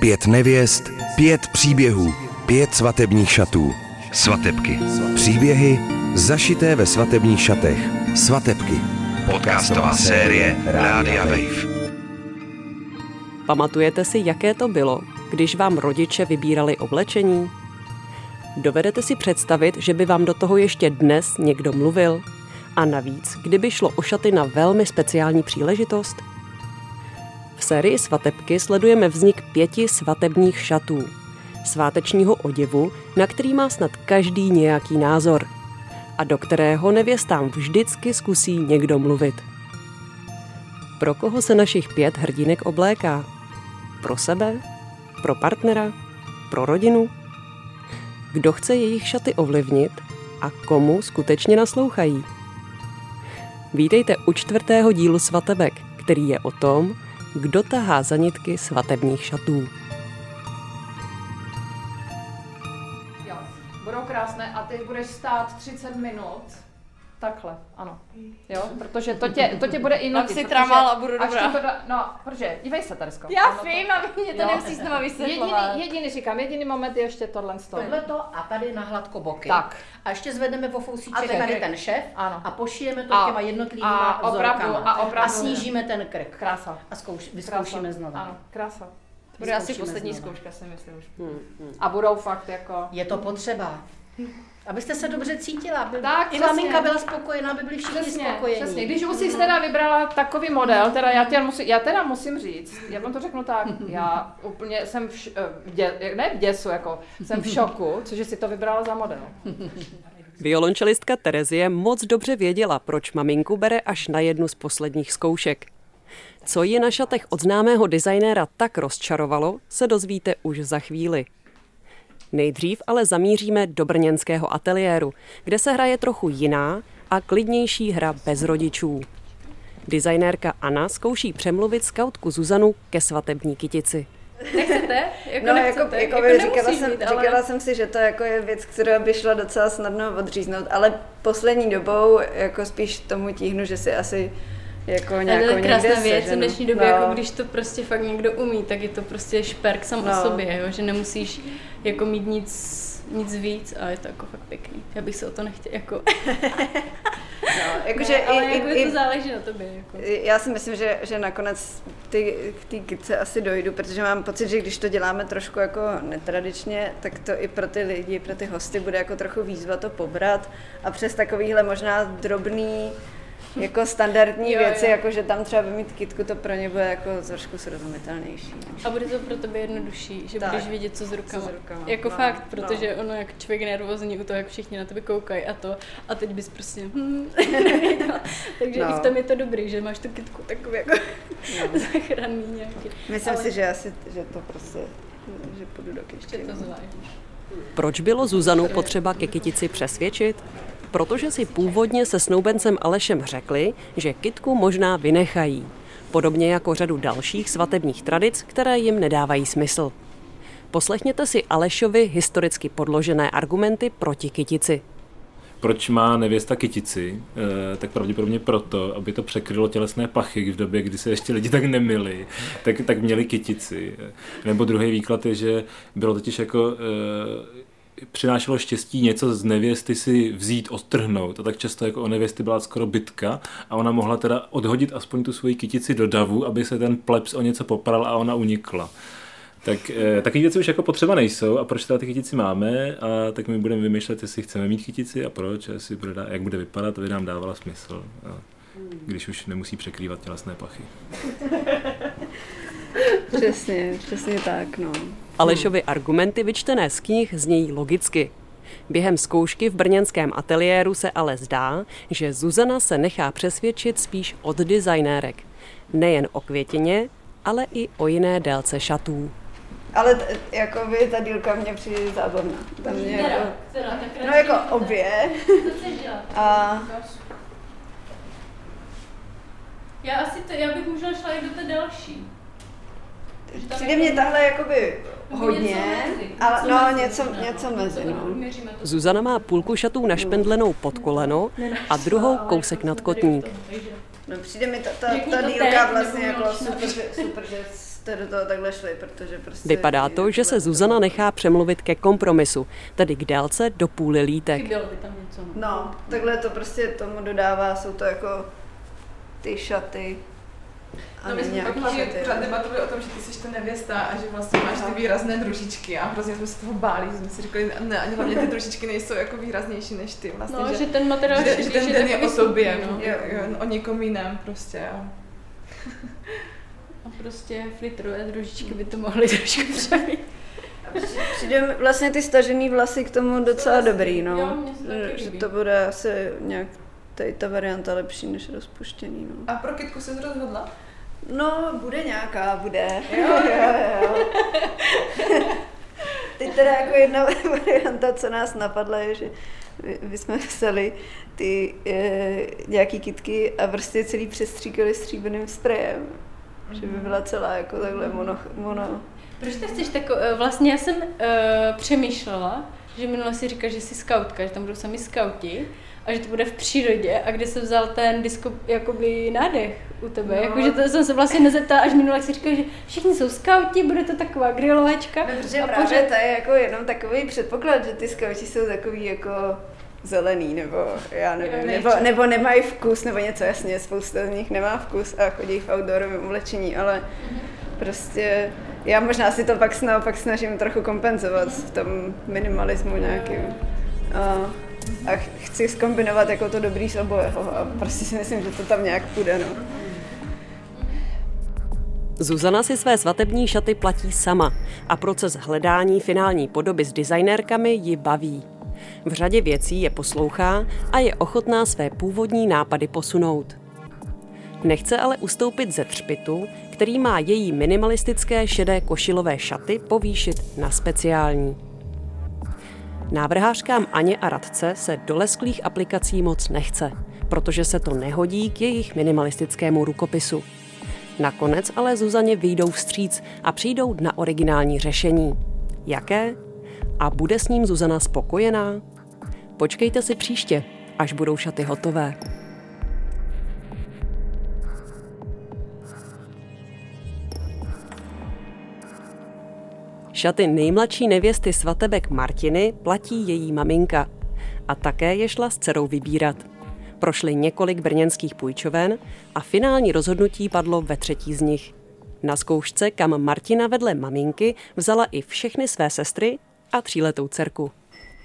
Pět nevěst, pět příběhů, pět svatebních šatů. Svatebky. Příběhy zašité ve svatebních šatech. Svatebky. Podcastová série Rádia Wave. Pamatujete si, jaké to bylo, když vám rodiče vybírali oblečení? Dovedete si představit, že by vám do toho ještě dnes někdo mluvil? A navíc, kdyby šlo o šaty na velmi speciální příležitost? V sérii Svatebky sledujeme vznik pěti svatebních šatů. Svátečního oděvu, na který má snad každý nějaký názor. A do kterého nevěstám vždycky zkusí někdo mluvit. Pro koho se našich pět hrdinek obléká? Pro sebe? Pro partnera? Pro rodinu? Kdo chce jejich šaty ovlivnit a komu skutečně naslouchají? Vítejte u čtvrtého dílu Svatebek, který je o tom, kdo tahá za nitky svatebních šatů. Jo, budou krásné a ty budeš stát 30 minut. Takhle, ano. Jo, protože to tě, to tě bude i nutit. si trámala a budu dobrá. To da, no, protože, dívej se, Teresko. Já Ono to- vím, a mě to nemusí znova vysvětlovat. Jediný, jediný, říkám, jediný moment je ještě tohle z toho. Tohle to a tady na hladko boky. Tak. A ještě zvedneme o A fousíček ten tady ten šef Ano. a pošijeme to A- těma jednotlivýma a opravdu- a opravdu- snížíme ten krk. Krása. A zkouš, Krása. vyzkoušíme znova. Ano, krása. Bude asi poslední znova. zkouška, si myslím už. A budou fakt jako... Je to potřeba. Abyste se dobře cítila. Aby Tak, I přesně. maminka byla spokojená, aby byli všichni Přesně, spokojení. přesně. Když už jsi teda vybrala takový model, teda já, tě musím, já teda musím říct, já vám to řeknu tak, já úplně jsem v, š- eh, v dě, ne v děsu, jako jsem v šoku, cože si to vybrala za model. Violončelistka Terezie moc dobře věděla, proč maminku bere až na jednu z posledních zkoušek. Co ji na šatech od známého designéra tak rozčarovalo, se dozvíte už za chvíli. Nejdřív ale zamíříme do brněnského ateliéru, kde se hraje trochu jiná a klidnější hra bez rodičů. Designérka Anna zkouší přemluvit skautku Zuzanu ke svatební kytici. Nechcete? Jako No, nechcete? jako, jako, by říkala, jsem, mít, ale- říkala jsem si, že to jako je věc, která by šla docela snadno odříznout, ale poslední dobou jako spíš tomu tíhnu, že si asi jako nějakou to je krásná věc v dnešní době, no. jako když to prostě fakt někdo umí, tak je to prostě šperk sam No. o sobě, jo? že nemusíš jako mít nic, nic víc a je to jako fakt pěkný. Já bych se o to nechtěla, jako, no, jakože ne, ale i, jako i, to záleží na tobě. Jako. já si myslím, že, že nakonec ty, k té kytce asi dojdu, protože mám pocit, že když to děláme trošku jako netradičně, tak to i pro ty lidi, pro ty hosty bude jako trochu výzva to pobrat a přes takovýhle možná drobný jako standardní Jo, věci, jo. jako že tam třeba mít kitku, to pro ně bude jako trošku srozumitelnější. než- A bude to pro tebe jednodušší, že Tak. budeš vidět, co s rukama. Co s rukama, Jako no, fakt, no. protože ono, jak člověk nervózní u toho, jak všichni na tebe koukají a to, a teď bys prostě, hm, Takže No. i v tom je to dobrý, že máš tu kytku takový jako záchranný nějaký. Myslím Ale si, že asi, že to prostě, že půjdu do Ještě kytky. to no. zvládneš. Proč bylo Zuzanu potřeba ke kytici přesvědčit? Protože si původně se snoubencem Alešem řekli, že kytku možná vynechají. Podobně jako řadu dalších svatebních tradic, které jim nedávají smysl. Poslechněte si Alešovi historicky podložené argumenty proti kytici. Proč má nevěsta kytici? Eh, tak pravděpodobně proto, aby to překrylo tělesné pachy v době, kdy se ještě lidi tak nemili, tak, tak měli kytici. Nebo druhý výklad je, že bylo totiž jako eh, přinášelo štěstí něco z nevěsty si vzít, odtrhnout. A tak často jako o nevěsty byla skoro bitka a ona mohla teda odhodit aspoň tu svoji kytici do davu, aby se ten plebs o něco popral a ona unikla. Tak eh, taky věci už jako potřeba nejsou a proč teda ty kytici máme a tak my budeme vymýšlet, jestli chceme mít kytici a proč, a jestli bude, jak bude vypadat, aby nám dávala smysl. A když už nemusí překrývat tělesné pachy. Přesně, přesně tak, no. Alešovy argumenty vyčtené z knih znějí logicky. Během zkoušky v brněnském ateliéru se ale zdá, že Zuzana se nechá přesvědčit spíš od designérek. Nejen o květině, ale i o jiné délce šatů. Ale t- jako by ta dílka mě přijde zábavná. Tam mě jako, no jako obě. A Já asi to, já bych možná šla i do té další. přijde mě tahle jakoby hodně, ale něco no mezi, něco, něco mezi, no. Zuzana má půlku šatů našpendlenou pod koleno a druhou kousek nad kotník. No přijde mi ta, ta, ta dílka vlastně jako super, že, super, že jste do toho takhle šli, protože prostě... Vypadá to, že se Zuzana nechá přemluvit ke kompromisu, tedy k délce do půly lítek. Chybělo by tam něco. no. No, takhle to prostě tomu dodává, jsou to jako ty šaty. A No my jsme pak šaty. pořád debatovali o tom, že ty jsi ta nevěsta a že vlastně máš ty výrazné družičky a hrozně jsme se toho báli, že jsme si říkali, ne, ani hlavně ty družičky nejsou jako výraznější než ty vlastně, No, že, že ten materiál že, že ten den je o tobě, no, Jo. jo, o někom jiném prostě. A A prostě flitrové družičky by to mohly trošku přemít. Přijde vlastně ty stažený vlasy k tomu docela dobrý, no. Jo, taky že to bude asi nějak tady ta varianta lepší než rozpuštěný, no. a pro Kitku jsi rozhodla? No, bude nějaká, bude. Jo, jo, jo. Teď teda jako jedna varianta, co nás napadla, je, že my- jsme vzali ty e, nějaký kitky a prostě celý přestříkali stříbeným sprejem. Že by byla celá jako takhle mono, mono Proč to chceš tak, eh, vlastně já jsem uh, přemýšlela, že minule si říkal, že jsi skautka, že tam budou sami skauti a že to bude v přírodě a kde se vzal ten disco, jakoby nádech u tebe, No. no. jakože to jsem se vlastně nezeptala, až minule jak si říkal, že všichni jsou skauti, bude to taková grilovačka No, protože a právě pořád, to je jako jenom takový předpoklad, že ty skauti jsou takový jako zelený, nebo já nevím, nebo, nebo nemají vkus, nebo něco jasně, spousta z nich nemá vkus a chodí v outdoorovém oblečení, ale prostě já možná si to pak naopak snažím trochu kompenzovat v tom minimalismu nějakým. A, a ch- chci zkombinovat jako to dobrý z obojeho a prostě si myslím, že to tam nějak půjde, no. Zuzana si své svatební šaty platí sama a proces hledání finální podoby s designérkami ji baví. V řadě věcí je poslouchá a je ochotná své původní nápady posunout. Nechce ale ustoupit ze třpitu, který má její minimalistické šedé košilové šaty povýšit na speciální. Návrhářkám Aně a Radce se do lesklých aplikací moc nechce, protože se to nehodí k jejich minimalistickému rukopisu. Nakonec ale Zuzaně vyjdou vstříc a přijdou na originální řešení. Jaké? A bude s ním Zuzana spokojená? Počkejte si příště, až budou šaty hotové. Šaty nejmladší nevěsty svatebek Martiny platí její maminka. A také je šla s dcerou vybírat. Prošly několik brněnských půjčoven a finální rozhodnutí padlo ve třetí z nich. Na zkoušce, kam Martina vedle maminky vzala i všechny své sestry a tříletou dcerku.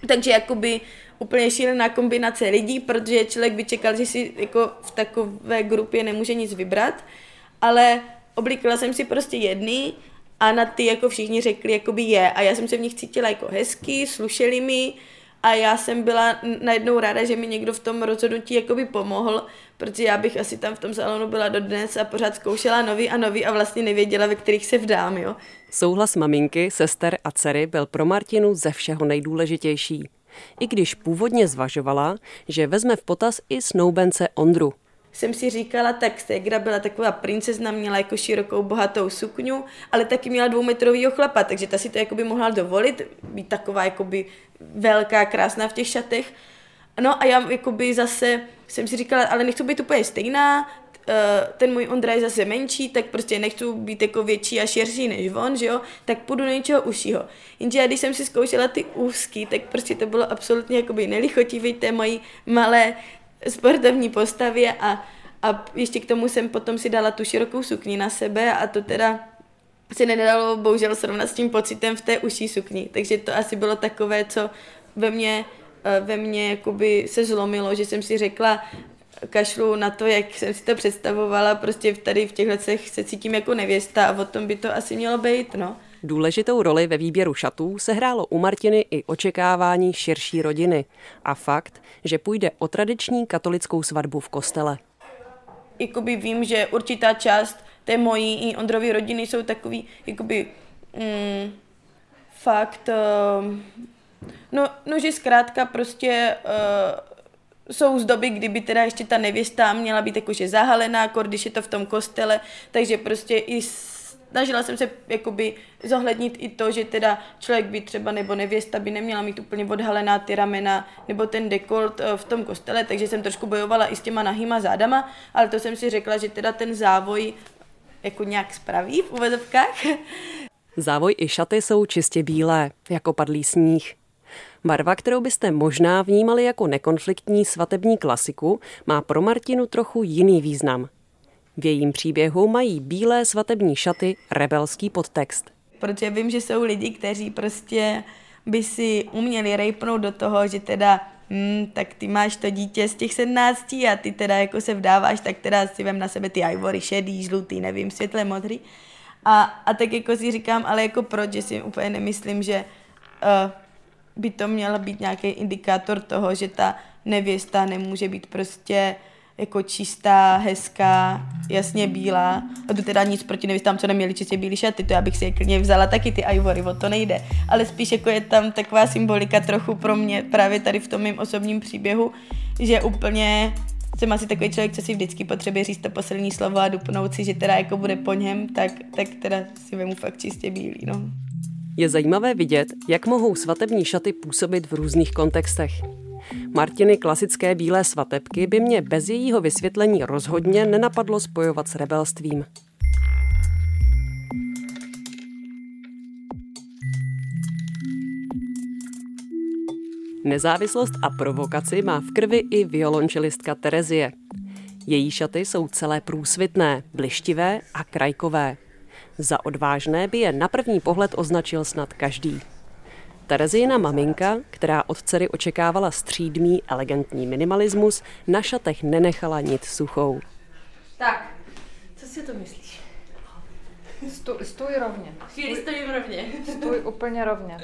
Takže jakoby úplně šílená kombinace lidí, protože člověk by čekal, že si jako v takové grupě nemůže nic vybrat, ale oblíkala jsem si prostě jedny a na ty jako všichni řekli, jakoby je a já jsem se v nich cítila jako hezky, slušeli mi a já jsem byla najednou ráda, že mi někdo v tom rozhodnutí jakoby pomohl, protože já bych asi tam v tom salonu byla dodnes a pořád zkoušela nový a nový a vlastně nevěděla, ve kterých se vdám, jo. Souhlas maminky, sester a dcery byl pro Martinu ze všeho nejdůležitější. I když původně zvažovala, že vezme v potaz i snoubence Ondru. Jsem si říkala, tak Stegra byla taková princezna, měla jako širokou bohatou sukňu, ale taky měla dvoumetrovýho chlapa, takže ta si to jakoby mohla dovolit, být taková jakoby velká, krásná v těch šatech. No a já jakoby zase jsem si říkala, ale nechci být úplně stejná, eh, ten můj Ondra je zase menší, tak prostě nechci být jako větší a širší než on, že jo, tak půjdu do něčeho užšího. Jenže já, když jsem si zkoušela ty úzký, tak prostě to bylo absolutně jakoby nelichotivý té mojí malé sportovní postavě a, a ještě k tomu jsem potom si dala tu širokou sukni na sebe a to teda se nedalo bohužel srovnat s tím pocitem v té uší sukni. Takže to asi bylo takové, co ve mně, eh, ve mně jakoby se zlomilo, že jsem si řekla, kašlu na to, jak jsem si to představovala, prostě tady v těchto letech se cítím jako nevěsta a o tom by to asi mělo být, no. Důležitou roli ve výběru šatů sehrálo u Martiny i očekávání širší rodiny a fakt, že půjde o tradiční katolickou svatbu v kostele. jakoby vím, že určitá část té mojí i Ondrovy rodiny jsou takový, jakoby, mm, fakt, uh, no, no, že zkrátka prostě uh, jsou z doby, kdyby teda ještě ta nevěsta měla být jakože zahalená, když je to v tom kostele, takže prostě i snažila jsem se jakoby zohlednit i to, že teda člověk by třeba nebo nevěsta by neměla mít úplně odhalená ty ramena nebo ten dekolt eh, v tom kostele, takže jsem trošku bojovala i s těma nahýma zádama, ale to jsem si řekla, že teda ten závoj jako nějak spraví v uvozovkách. Závoj i šaty jsou čistě bílé, jako padlý sníh. Barva, kterou byste možná vnímali jako nekonfliktní svatební klasiku, má pro Martinu trochu jiný význam. V jejím příběhu mají bílé svatební šaty rebelský podtext. Protože vím, že jsou lidi, kteří prostě by si uměli rejpnout do toho, že teda hmm, tak ty máš to dítě z těch sednácti a ty teda jako se vdáváš, tak teda si vem na sebe ty ivory šedý, žlutý, nevím, světle modrý. A, a tak jako si říkám, ale jako proč, že si úplně nemyslím, že uh, by to měl být nějaký indikátor toho, že ta nevěsta nemůže být prostě jako čistá, hezká, jasně bílá. A tu teda nic proti nevěstám, co neměli čistě bílý šaty, to já bych si je klidně vzala taky ty ivory, o to nejde. Ale spíš jako je tam taková symbolika trochu pro mě právě tady v tom mém osobním příběhu, že úplně jsem asi takový člověk, co si vždycky potřebuje říct to poslední slovo a dupnout si, že teda jako bude po něm, tak, tak teda si vemu fakt čistě bílý, no. Je zajímavé vidět, jak mohou svatební šaty působit v různých kontextech. Martiny klasické bílé svatebky by mě bez jejího vysvětlení rozhodně nenapadlo spojovat s rebelstvím. Nezávislost a provokaci má v krvi i violončelistka Terezie. Její šaty jsou celé průsvitné, blištivé a krajkové. Za odvážné by je na první pohled označil snad každý. Terezina maminka, která od dcery očekávala střídmý, elegantní minimalismus, na šatech nenechala nic suchou. Tak, co si to myslíš? Stůj, stůj rovně. Chvíli stojím rovně. Stůj úplně rovně.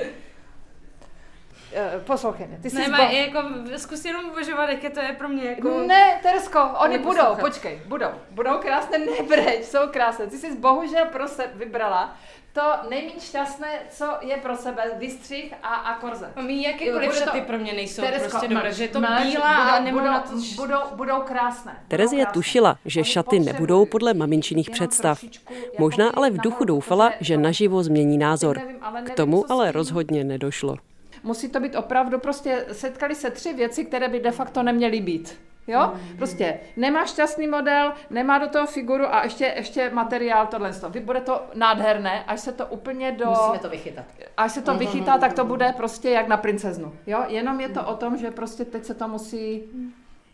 Eh, Poslouchej mě, ty jsi Ne, zbo... má, jako, zkus jenom uvažovat, jaké to je pro mě jako... Ne, Teresko, oni budou, Neposlouchat. počkej, budou. Budou krásné, nebreč, jsou krásné. Ty jsi bohužel pro se vybrala to nejméně šťastné, co je pro sebe, vystřih a, a korze. Mí jakékoliv Bude to- šaty pro mě nejsou Teresko, prostě dobré, že je to bílá a budou- nemám budou, na to... budou, budou krásné. budou Terezie krásné. tušila, že Oni šaty nebudou podle maminčiných představ. trošičku Možná ale v duchu doufala, že naživo změní názor. K tomu ale rozhodně nedošlo. Musí to být opravdu prostě, setkali se tři věci, které by de facto neměly být. Jo? Prostě nemá šťastný model, nemá do toho figuru a ještě, ještě materiál tohle. Vy bude to nádherné, až se to úplně do... Musíme to vychytat. Až se to vychytá, tak to bude prostě jak na princeznu. Jo? Jenom je to o tom, že prostě teď se to musí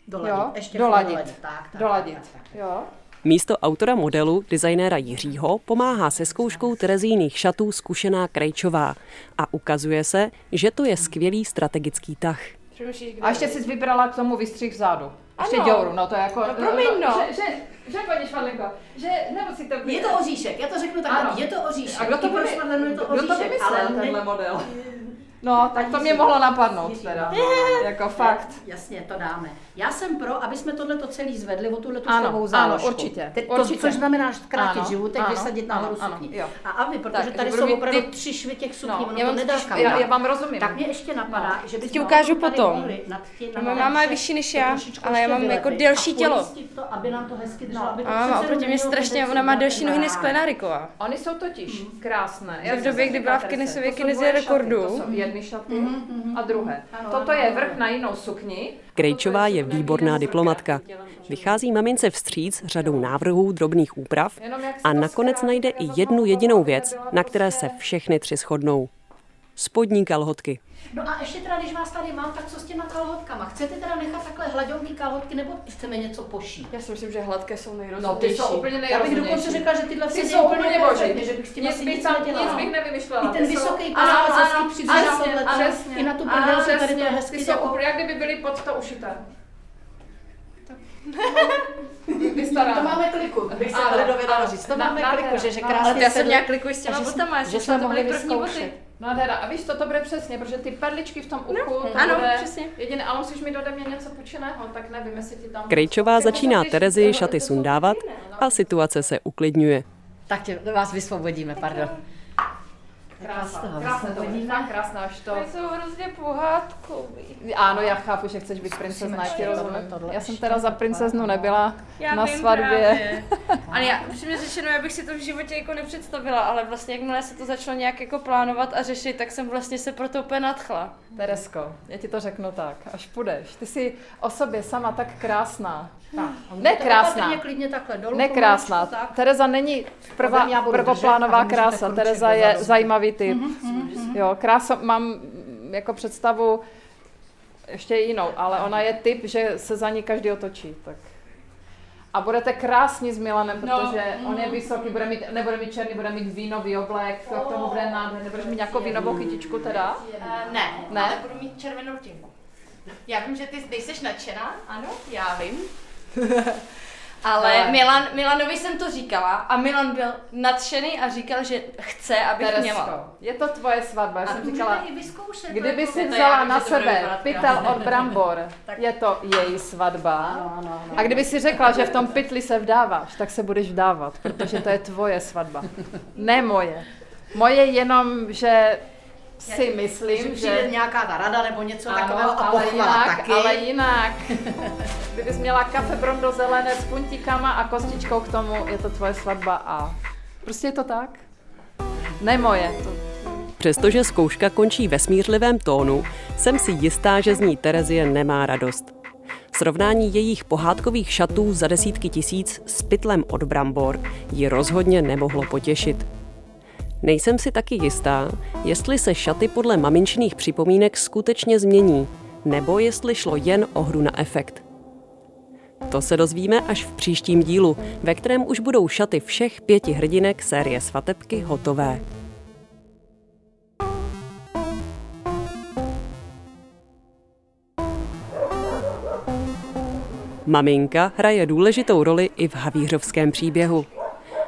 Doladit. jo? Ještě doladit. doladit. Tak, tak, doladit. tak, tak, tak. Jo? Místo autora modelu, designéra Jiřího, pomáhá se zkouškou Terezíných šatů zkušená Krejčová a ukazuje se, že to je skvělý strategický tah. A ještě jsi vybrala k tomu vystřih vzadu. Ještě Ano. děuru, no to je jako... No, promiň, no. Že, že, že paní Švadlenko, že nemusí to být... Je to oříšek, já to řeknu takhle, Ano. je to oříšek. A kdo to, I pro vy... Švadlenu je to to vymyslel, tenhle model? No, tak to mě mohlo napadnout teda. Jako fakt. Jasně, to dáme. Já jsem pro, aby jsme tohle to celý zvedli o tuhle tu Ano, slovou ano, záložku. určitě, Te- To, určitě. což znamená zkrátit Ano, životek, ano, vysadit nahoru ano, sukni. A aby, protože Tak, tady budu jsou mít opravdu ty- tři švy těch sukní, No, ono já to mám nedá totiž- já- já vám rozumím. Tak mě ještě napadá, že bychom Ti ukážu potom. mohli nad tím- No, nad moje máma je vyšší než já, ale já mám jako delší a tělo. pojistit To, aby nám to hezky drželo, aby to A máma přece oproti mě strašně, ona má delší nohy než. Sklenáriková. Oni jsou totiž krásné. Že v době, kdy byla v Guinnessově To jsou dvoje šaty, jedny šaty a druhé. Ano, Toto ano, je ano. vrch na jinou sukni. Krejčová je výborná diplomatka. Vychází mamince vstříc řadou návrhů drobných úprav a nakonec najde i jednu jedinou věc, na které se všechny tři shodnou. Spodní kalhotky. No a ještě teda, když vás tady mám, tak co s těma kalhotkama? Chcete teda nechat takhle hladový kalhotky, nebo chceme něco pošít? Já si myslím, že hladké jsou No nejrozumnější. ty jsou úplně Já bych nejrozumnější. dokonce řekla, že tyhle Ty jsou úplně boží. že bych s tím Nic asi bych nic tam, nedělala. nic bych nevymýšlela. I ten vysoký ano, hezky přidržel přesně, tohle, přesně. i na tu Ano, prdelku tady to hezky Ty jsou úplně, jak kdyby byly pod to ušité. To Vystaráno. máme kliku, bych se dala ano. říct. To máme kliku, že, že krásně Ale já jsem nějak klikuji s těma botama, že jsme to mohli byly první boty. vyzkoušet. Nádhera. A víš, to, to bude přesně, protože ty perličky v tom uchu, to ano, bude přesně. jediné, ale musíš mít ode mě něco půjčeného, tak nevím, jestli ti tam... Krejčová začíná Terezi šaty sundávat jiné, no. a situace se uklidňuje. Tak tě, vás vysvobodíme, pardon. Krásná, krásná, to je fakt krásná, až to... Oni jsou hrozně pohádkoví. Ano, já chápu, že chceš být princezna, já ti tohle, rozumím. Já jsem teda za princeznu nebyla Já na vím svatbě. Ale já, upřímně řečeno, já bych si to v životě jako nepředstavila, ale vlastně jakmile se to začalo nějak jako plánovat a řešit, tak jsem vlastně se pro to úplně nadchla. Teresko, já ti to řeknu tak, až půjdeš. Ty jsi o sobě sama tak krásná. Tak, Ne krásná. Opatrně klidně takhle dolů. Nekrásná. tak. Tereza není prvá, prvoplánová krása. Tereza je dozadu. Zajímavý typ. Mhm, Jo, krása, mám jako představu ještě jinou, ale ona je typ, že se za ní každý otočí. Tak. A budete krásní s Milanem, No, protože on mhm. je vysoký, bude mít, nebude mít černý, bude mít vínový oblek, to k tomu bude nádherný. Nebudeš mít nějakou vínovou kytičku teda? Uh, ne, Ne? ale budu mít červenou rtěnku. Já vím, že ty nejseš nadšená, ano, já vím. Ale Ale- Milan, Milanovi jsem to říkala a Milan byl nadšený a říkal, že chce, abych Teresko, měla. je to tvoje svatba. Já jsem říkala, vyzkoušet. kdyby jako- si To vzala já na to sebe pytel od brambor, je to její svatba. A kdyby si řekla, že v tom pytli se vdáváš, tak se budeš vdávat, protože to je tvoje svatba. Ne moje. Moje jenom, že si Že myslím, přijde že... nějaká ta rada nebo něco Ano, takového a ale jinak, taky. ale jinak. Kdybys měla kafe brondo zelené s puntíkama a kostičkou k tomu, je to tvoje svatba a prostě je to tak. Ne moje. To, Přestože zkouška končí ve smířlivém tónu, jsem si jistá, že z ní Terezie nemá radost. Srovnání jejich pohádkových šatů za desítky tisíc s pytlem od brambor ji rozhodně nemohlo potěšit. Nejsem si taky jistá, jestli se šaty podle maminčiných připomínek skutečně změní, nebo jestli šlo jen o hru na efekt. To se dozvíme až v příštím dílu, ve kterém už budou šaty všech pěti hrdinek série Svatebky hotové. Maminka hraje důležitou roli i v havířovském příběhu.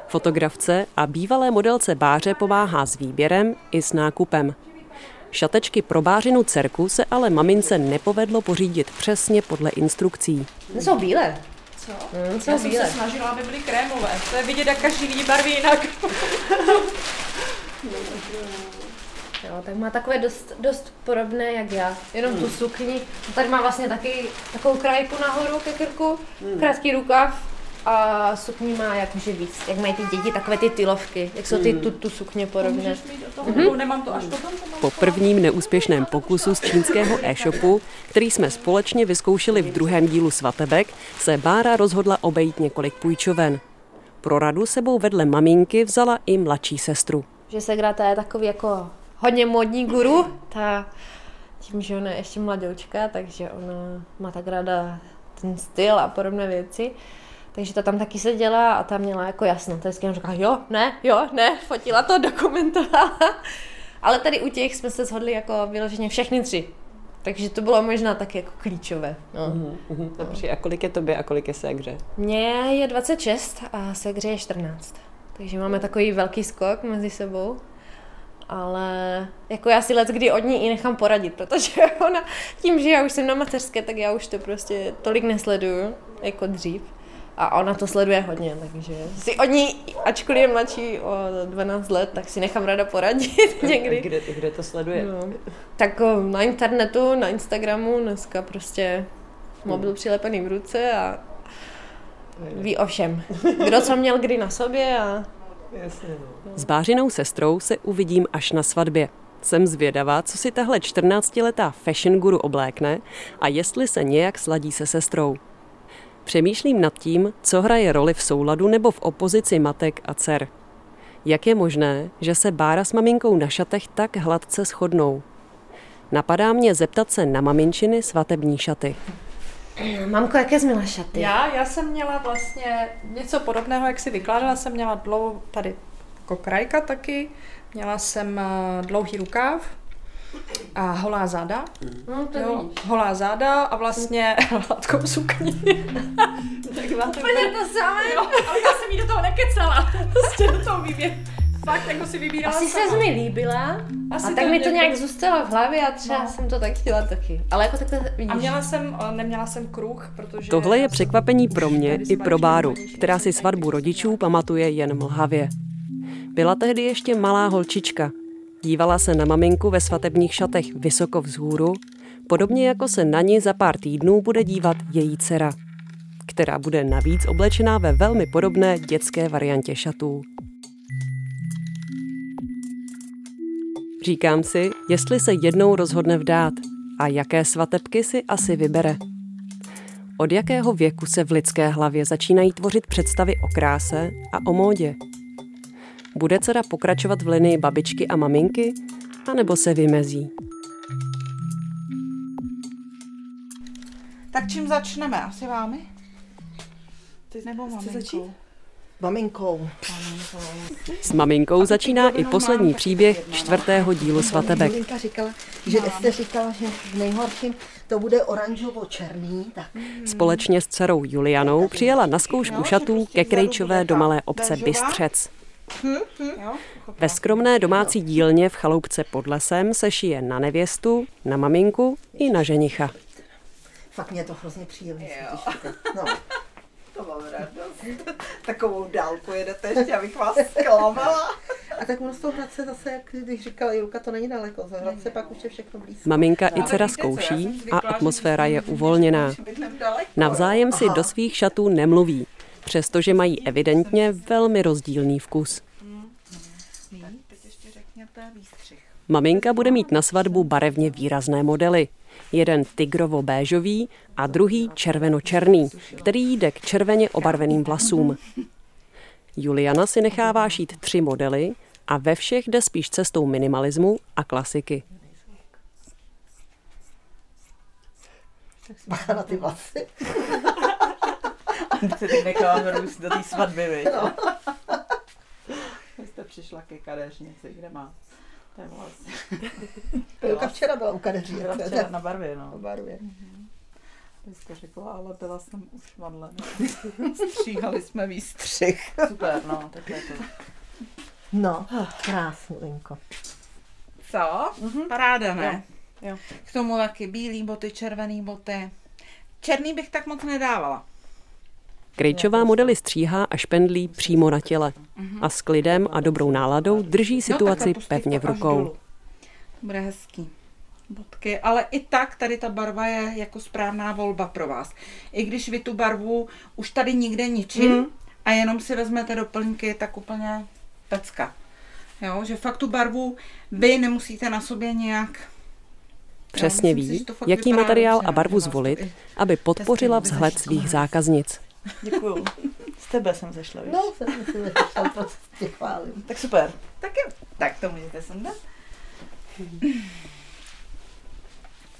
Fotografce a bývalé modelce Báře pomáhá s výběrem i s nákupem. Šatečky pro Bářinu dcerku se ale mamince nepovedlo pořídit přesně podle instrukcí. Jsou bílé. Co? Mm, Já jsem se snažila, aby byly krémové. To je vidět, jak každý vidí barvy jinak. Jo, tak má takové dost, dost podobné jak já, jenom tu sukni. Tady má vlastně taky takovou krajku nahoru ke krku, krátký rukav a sukni má jakože víc, jak mají ty děti, takové ty tylovky, jak jsou ty sukně podobné. Nemám to až potom? to mám Po prvním neúspěšném pokusu z čínského e-shopu, který jsme společně vyzkoušeli v druhém dílu Svatebek, se Bára rozhodla obejít několik půjčoven. Pro radu sebou vedle maminky vzala i mladší sestru. Že Segrata je takový jako hodně modní guru, ta tím, že ona je ještě mladoučka, takže ona má tak ráda ten styl a podobné věci. Takže ta tam taky seděla a tam měla jako jasno. To vždycky říkala, jo, ne, jo, ne, fotila to, dokumentovala. Ale tady u těch jsme se shodli jako vyloženě všechny tři. Takže to bylo možná tak jako klíčové. No. Dobře, a kolik je tobě a kolik je ségře? Mně je 26 a Segře je 14. Takže máme takový velký skok mezi sebou. Ale jako já si let kdy od ní i nechám poradit, protože ona tím, že já už jsem na mateřské, tak já už to prostě tolik nesleduju jako dřív. A ona to sleduje hodně, takže si od ní, ačkoliv je mladší o 12 let, tak si nechám ráda poradit někdy. Kde, kde to sleduje? No. Tak o, na internetu, na Instagramu, dneska prostě mobil přilepený v ruce a ví o všem. Kdo co měl kdy na sobě a S Bářinou sestrou se uvidím až na svatbě. Jsem zvědavá, co si tahle 14-letá fashion guru oblékne a jestli se nějak sladí se sestrou. Přemýšlím nad tím, co hraje roli v souladu nebo v opozici matek a dcer. Jak je možné, že se Bára s maminkou na šatech tak hladce shodnou? Napadá mě zeptat se na maminčiny svatební šaty. Mamko, jaké jsi měla šaty? Já, já jsem měla vlastně něco podobného, jak si vykládala, jsem měla dlouho tady jako krajka taky, měla jsem eh, dlouhý rukáv a holá záda. No, to Jo, vidíš. holá záda a vlastně hladkou sukni. tak máte Úplně to samé. Jo, ale já jsem jí do toho nekecala. Prostě do toho výběr. Fakt, jako si vybírala Asi sama. se mi líbila Asi a tak mi to nějak zůstalo v hlavě a třeba No. jsem to tak chtěla taky. Ale jako takhle vidíš. A měla jsem, eh, neměla jsem kruh, protože... Tohle je překvapení pro mě i pro Báru, která si svatbu rodičů pamatuje jen mlhavě. Byla tehdy ještě malá holčička. Dívala se na maminku ve svatebních šatech vysoko vzhůru, podobně jako se na ní za pár týdnů bude dívat její dcera, která bude navíc oblečená ve velmi podobné dětské variantě šatů. Říkám si, jestli se jednou rozhodne vdát a jaké svatebky si asi vybere. Od jakého věku se v lidské hlavě začínají tvořit představy o kráse a o módě? Bude dcera pokračovat v linii babičky a maminky, anebo se vymezí? Tak čím začneme? Asi vámi? Ty nebo maminkou? začít? Maminkou. S maminkou začíná i poslední příběh čtvrtého dílu Svatebek. Maminka říkala, že Ester říkala, že v nejhorším to bude oranžovo-černý. Tak. Společně s dcerou Julianou přijela na zkoušku šatů ke Krejčové do malé obce Bystřec. Ve skromné domácí dílně v chaloupce pod lesem se šije na nevěstu, na maminku i na ženicha. Fakt mě to hrozně příjemně. No. To mám radost. Takovou dálku jedete ještě, abych vás zklamala. A tak ono z toho Hradce zase, jak když říkala Julka, to není daleko. Z Hradce pak už je všechno blízko. Maminka i dcera zkouší a atmosféra je uvolněná. Navzájem si do svých šatů nemluví, přestože mají evidentně velmi rozdílný vkus. Maminka bude mít na svatbu barevně výrazné modely. Jeden tigrovo-béžový a druhý červeno-černý, který jde k červeně obarveným vlasům. Juliana si nechává šít tři modely a ve všech jde spíš cestou minimalismu a klasiky. Bacha na ty vlasy. Se teď necháváme růst do té svatby, viď? No. Vy jste přišla ke kadeřnici, kde má ten vlas. Julka včera byla u kadeří. Byla včera na barvě, no. Na barvě. Vy jste řekla, ale byla jsem už vadle. Stříhali jsme výstřih. Super, no, tak je to. No, krásný, Linko. Co? Mm-hmm. Paráda, ne? Jo. K tomu taky bílý boty, červený boty. Černý bych tak moc nedávala. Krejčová modely stříhá a špendlí přímo na těle a s klidem a dobrou náladou drží situaci pevně v rukou. Bude hezký. Bodky, ale i tak tady ta barva je jako správná volba pro vás. I když vy tu barvu už tady nikde ničím Mm. a jenom si vezmete doplňky, tak úplně pecka. Jo, že fakt tu barvu vy nemusíte na sobě nějak Přesně ví, jaký materiál a barvu zvolit, aby podpořila vzhled svých zákaznic. Děkuju. Z tebe jsem zešla, víš? No, jsem vyšel, to tě chválím. Tak super. Tak, je, tak to můžete sundat.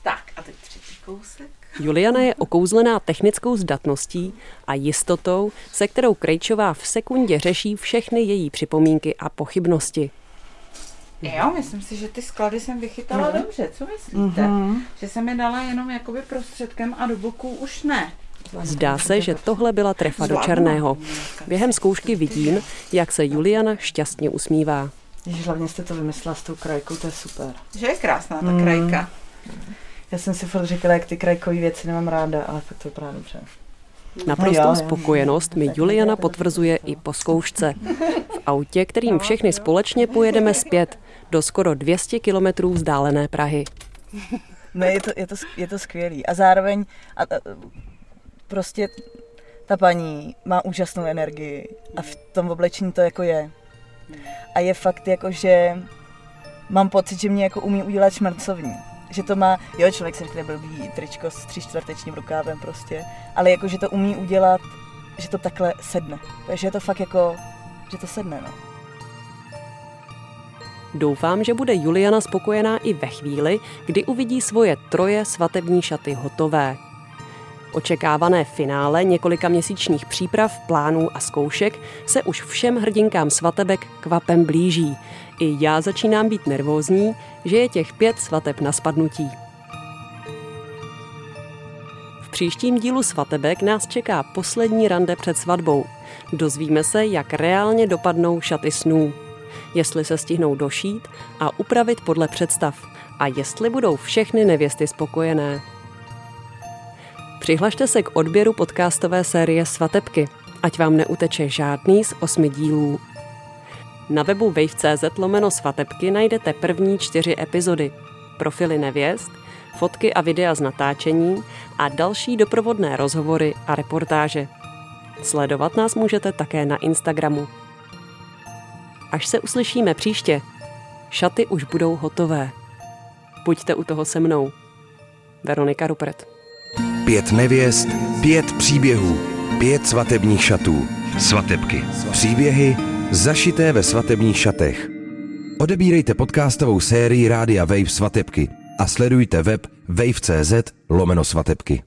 Tak a teď třetí kousek. Juliana je okouzlená technickou zdatností a jistotou, se kterou Krejčová v sekundě řeší všechny její připomínky a pochybnosti. Jo, myslím si, že ty sklady jsem vychytala Mhm. dobře. Co myslíte? Mhm. Že jsem je dala jenom jakoby prostředkem a do boku už ne. Zdá se, že tohle byla trefa do černého. Během zkoušky vidím, jak se Juliana šťastně usmívá. Ježiš, hlavně jste to vymyslela s tou krajkou, to je super. Že je krásná ta Mm. krajka. Já jsem si furt říkala, jak ty krajkové věci nemám ráda, ale fakt to vypadá dobře. Naprostou No spokojenost mi Juliana potvrzuje i po zkoušce. V autě, kterým všechny společně pojedeme zpět do skoro 200 kilometrů vzdálené Prahy. Ne, je to, je to, je to skvělý. A zároveň a, a, prostě ta paní má úžasnou energii a v tom oblečení to jako je. A je fakt jako, že mám pocit, že mě jako umí udělat šmrcovní. Že to má, jo, člověk si řekne blbý tričko s tři čtvrtečním rukávem prostě, ale jako, že to umí udělat, že to takhle sedne. Takže je to fakt jako, že to sedne, no. Doufám, že bude Juliana spokojená i ve chvíli, kdy uvidí svoje troje svatební šaty hotové. Očekávané finále několika měsíčních příprav, plánů a zkoušek se už všem hrdinkám svatebek kvapem blíží. I já začínám být nervózní, že je těch pět svateb na spadnutí. V příštím dílu svatebek nás čeká poslední rande před svatbou. Dozvíme se, jak reálně dopadnou šaty snů jestli se stihnou došít a upravit podle představ a jestli budou všechny nevěsty spokojené. Přihlašte se k odběru podcastové série Svatebky, ať vám neuteče žádný z osmi dílů. Na webu wave.cz lomeno svatebky najdete první čtyři epizody, profily nevěst, fotky a videa z natáčení a další doprovodné rozhovory a reportáže. Sledovat nás můžete také na Instagramu. Až se uslyšíme příště, šaty už budou hotové. Buďte u toho se mnou. Veronika Rupert. Pět nevěst, pět příběhů, pět svatebních šatů. Svatebky. Příběhy zašité ve svatebních šatech. Odebírejte podcastovou sérii Rádia Wave Svatebky a sledujte web wave.cz lomeno svatebky.